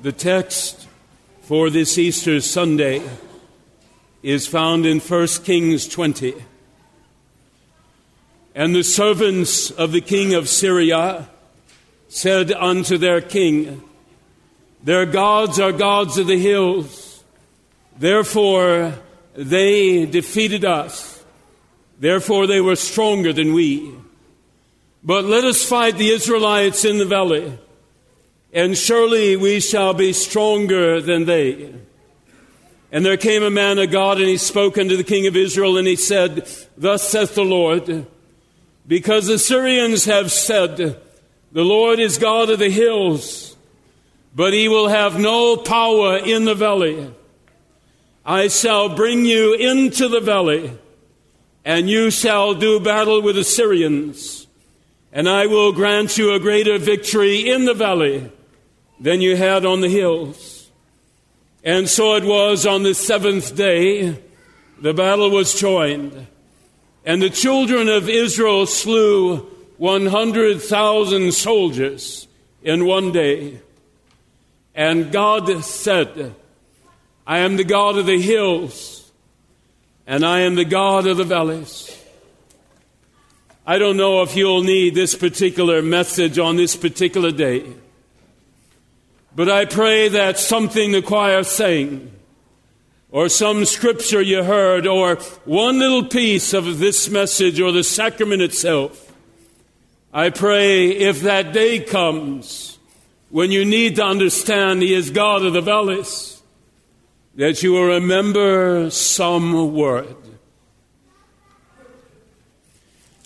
The text for this Easter Sunday is found in 1 Kings 20. And the servants of the king of Syria said unto their king, Their gods are gods of the hills, therefore they defeated us, therefore they were stronger than we. But let us fight the Israelites in the valley and surely we shall be stronger than they. And there came a man of God, and he spoke unto the king of Israel, and he said, Thus saith the Lord, because the Syrians have said, The Lord is God of the hills, but he will have no power in the valley. I shall bring you into the valley, and you shall do battle with the Syrians, and I will grant you a greater victory in the valley than you had on the hills. And so it was on the seventh day, the battle was joined, and the children of Israel slew 100,000 soldiers in one day. And God said, I am the God of the hills, and I am the God of the valleys. I don't know if you'll need this particular message on this particular day. But I pray that something the choir sang, or some scripture you heard, or one little piece of this message or the sacrament itself, I pray if that day comes when you need to understand He is God of the valleys, that you will remember some word.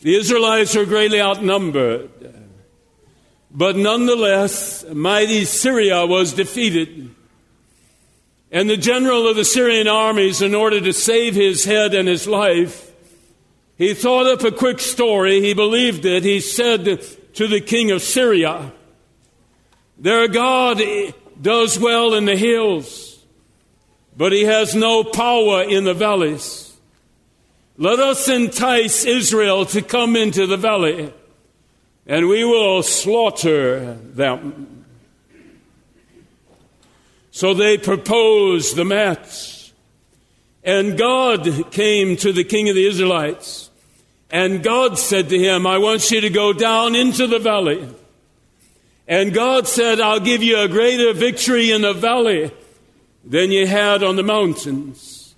The Israelites are greatly outnumbered. But nonetheless, mighty Syria was defeated. And the general of the Syrian armies, in order to save his head and his life, he thought up a quick story. He believed it. He said to the king of Syria, Their God does well in the hills, but he has no power in the valleys. Let us entice Israel to come into the valley and we will slaughter them. So they proposed the match. And God came to the king of the Israelites. And God said to him, I want you to go down into the valley. And God said, I'll give you a greater victory in the valley than you had on the mountains.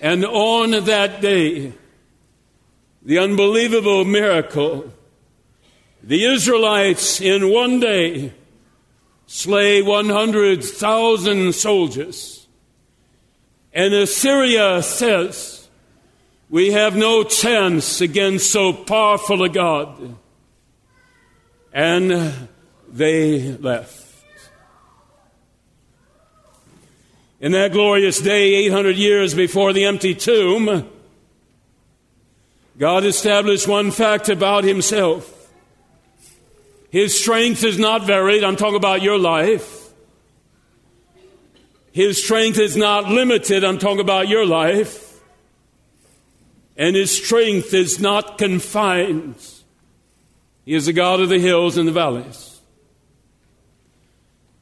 And on that day, the unbelievable miracle the Israelites in one day slay 100,000 soldiers. And Assyria says, we have no chance against so powerful a God. And they left. In that glorious day, 800 years before the empty tomb, God established one fact about himself. His strength is not varied. I'm talking about your life. His strength is not limited. I'm talking about your life. And his strength is not confined. He is the God of the hills and the valleys.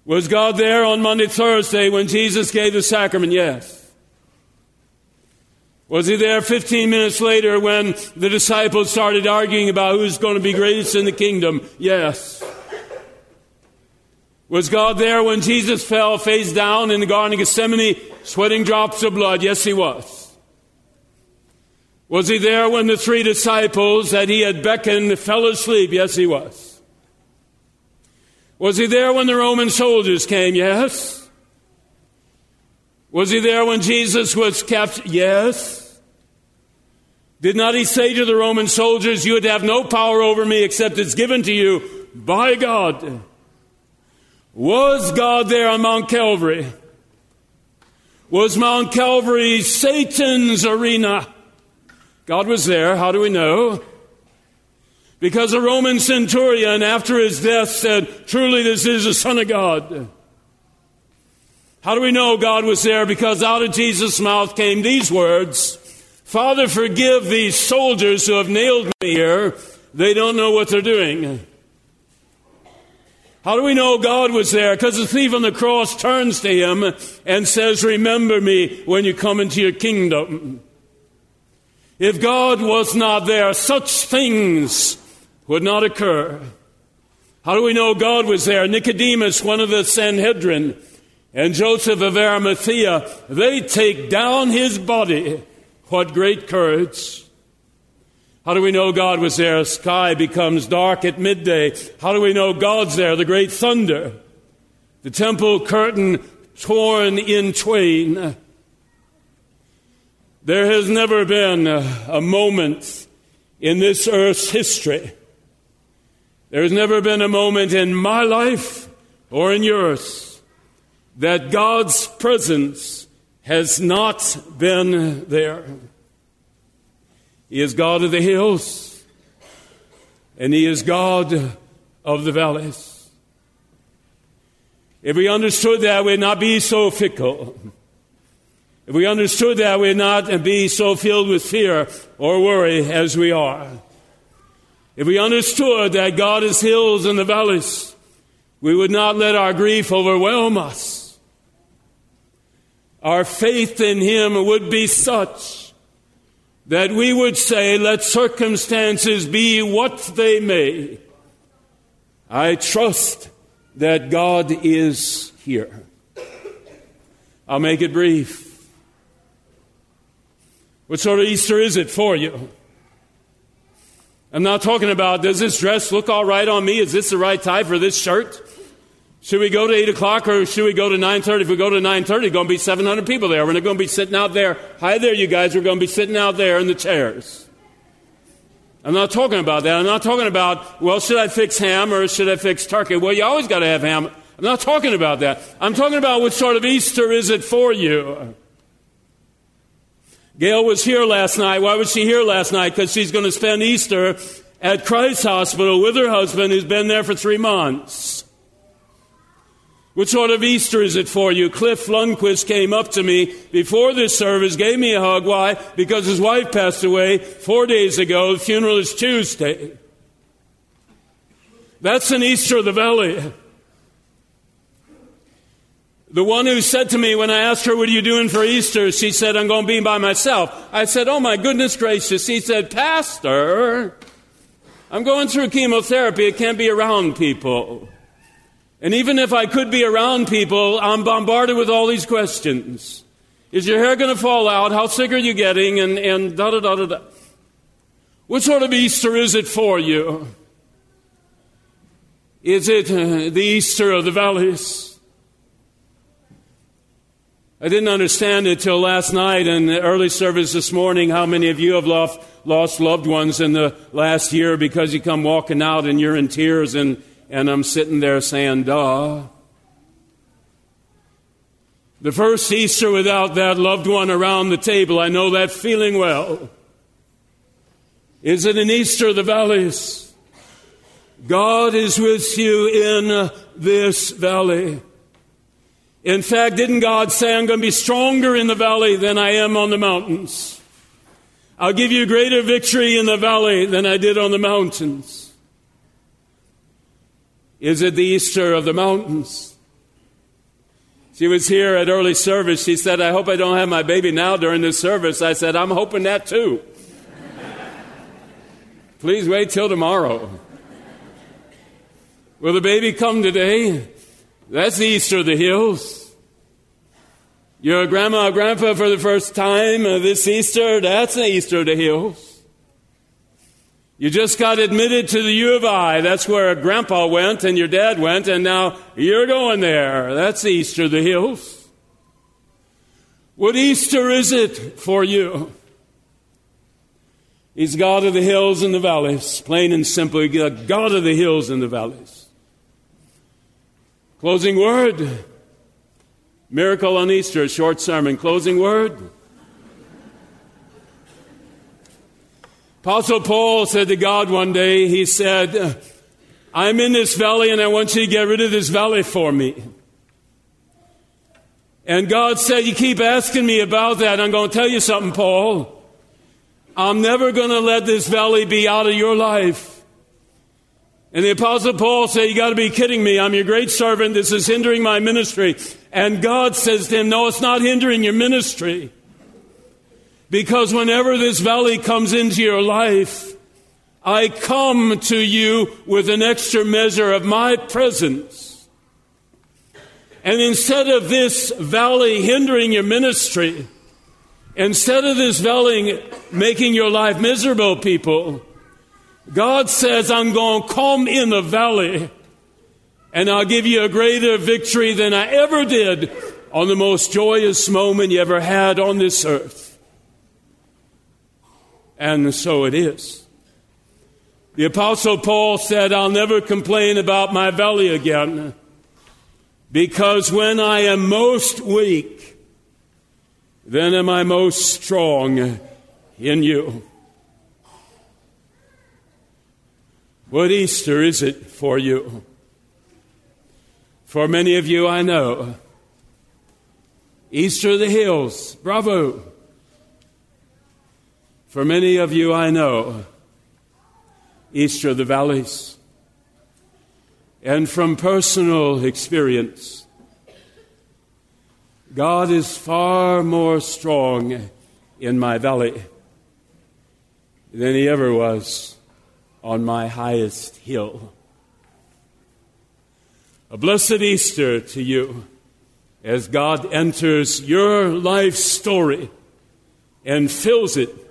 Was God there on Maundy, Thursday when Jesus gave the sacrament? Yes. Was he there 15 minutes later when the disciples started arguing about who's going to be greatest in the kingdom? Yes. Was God there when Jesus fell face down in the Garden of Gethsemane, sweating drops of blood? Yes, he was. Was he there when the three disciples that he had beckoned fell asleep? Yes, he was. Was he there when the Roman soldiers came? Yes. Was he there when Jesus was captured? Yes. Did not he say to the Roman soldiers, You would have no power over me except it's given to you by God? Was God there on Mount Calvary? Was Mount Calvary Satan's arena? God was there. How do we know? Because a Roman centurion, after his death, said, Truly, this is the Son of God. How do we know God was there? Because out of Jesus' mouth came these words Father, forgive these soldiers who have nailed me here. They don't know what they're doing. How do we know God was there? Because the thief on the cross turns to him and says, Remember me when you come into your kingdom. If God was not there, such things would not occur. How do we know God was there? Nicodemus, one of the Sanhedrin, and Joseph of Arimathea, they take down his body. What great courage. How do we know God was there? Sky becomes dark at midday. How do we know God's there? The great thunder. The temple curtain torn in twain. There has never been a, moment in this earth's history. There has never been a moment in my life or in yours that God's presence has not been there. He is God of the hills, and He is God of the valleys. If we understood that, we'd not be so fickle. If we understood that, we'd not be so filled with fear or worry as we are. If we understood that God is hills and the valleys, we would not let our grief overwhelm us. Our faith in Him would be such that we would say, let circumstances be what they may. I trust that God is here. I'll make it brief. What sort of Easter is it for you? I'm not talking about does this dress look all right on me? Is this the right tie for this shirt? Should we go to 8 o'clock or should we go to 9.30? If we go to 9.30, going to be 700 people there. We're not going to be sitting out there. Hi there, you guys. We're going to be sitting out there in the chairs. I'm not talking about that. I'm not talking about, well, should I fix ham or should I fix turkey? Well, you always got to have ham. I'm not talking about that. I'm talking about what sort of Easter is it for you? Gail was here last night. Why was she here last night? Because she's going to spend Easter at Christ Hospital with her husband who's been there for three months. What sort of Easter is it for you? Cliff Lundquist came up to me before this service, gave me a hug. Why? Because his wife passed away four days ago. The funeral is Tuesday. That's an Easter of the Valley. The one who said to me when I asked her, What are you doing for Easter? She said, I'm going to be by myself. I said, Oh my goodness gracious. He said, Pastor, I'm going through chemotherapy. It can't be around people. And even if I could be around people, I'm bombarded with all these questions. Is your hair going to fall out? How sick are you getting? And, and da da da da da. What sort of Easter is it for you? Is it uh, the Easter of the valleys? I didn't understand it till last night and the early service this morning how many of you have lost, lost loved ones in the last year because you come walking out and you're in tears and and I'm sitting there saying, duh. The first Easter without that loved one around the table, I know that feeling well. Is it an Easter of the valleys? God is with you in this valley. In fact, didn't God say, I'm going to be stronger in the valley than I am on the mountains? I'll give you greater victory in the valley than I did on the mountains. Is it the Easter of the mountains? She was here at early service. She said, I hope I don't have my baby now during this service. I said, I'm hoping that too. Please wait till tomorrow. Will the baby come today? That's the Easter of the hills. Your grandma or grandpa for the first time uh, this Easter, that's the Easter of the hills. You just got admitted to the U of I. That's where grandpa went and your dad went, and now you're going there. That's Easter, the hills. What Easter is it for you? He's God of the hills and the valleys, plain and simple. God of the hills and the valleys. Closing word. Miracle on Easter, short sermon. Closing word. Apostle Paul said to God one day, he said, I'm in this valley and I want you to get rid of this valley for me. And God said, You keep asking me about that. I'm going to tell you something, Paul. I'm never going to let this valley be out of your life. And the apostle Paul said, you got to be kidding me. I'm your great servant. This is hindering my ministry. And God says to him, no, it's not hindering your ministry. Because whenever this valley comes into your life, I come to you with an extra measure of my presence. And instead of this valley hindering your ministry, instead of this valley making your life miserable, people, God says, I'm going to come in the valley and I'll give you a greater victory than I ever did on the most joyous moment you ever had on this earth. And so it is. The Apostle Paul said, I'll never complain about my valley again because when I am most weak, then am I most strong in you. What Easter is it for you? For many of you, I know. Easter of the hills, bravo. For many of you, I know. Easter of the valleys. And from personal experience, God is far more strong in my valley than He ever was on my highest hill. A blessed Easter to you as God enters your life story and fills it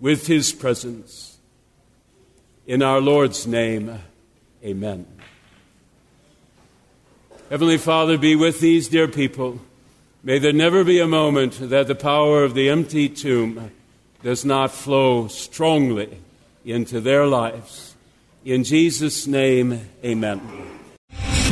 with His presence. In our Lord's name, amen. Heavenly Father, be with these dear people. May there never be a moment that the power of the empty tomb does not flow strongly into their lives. In Jesus' name, amen.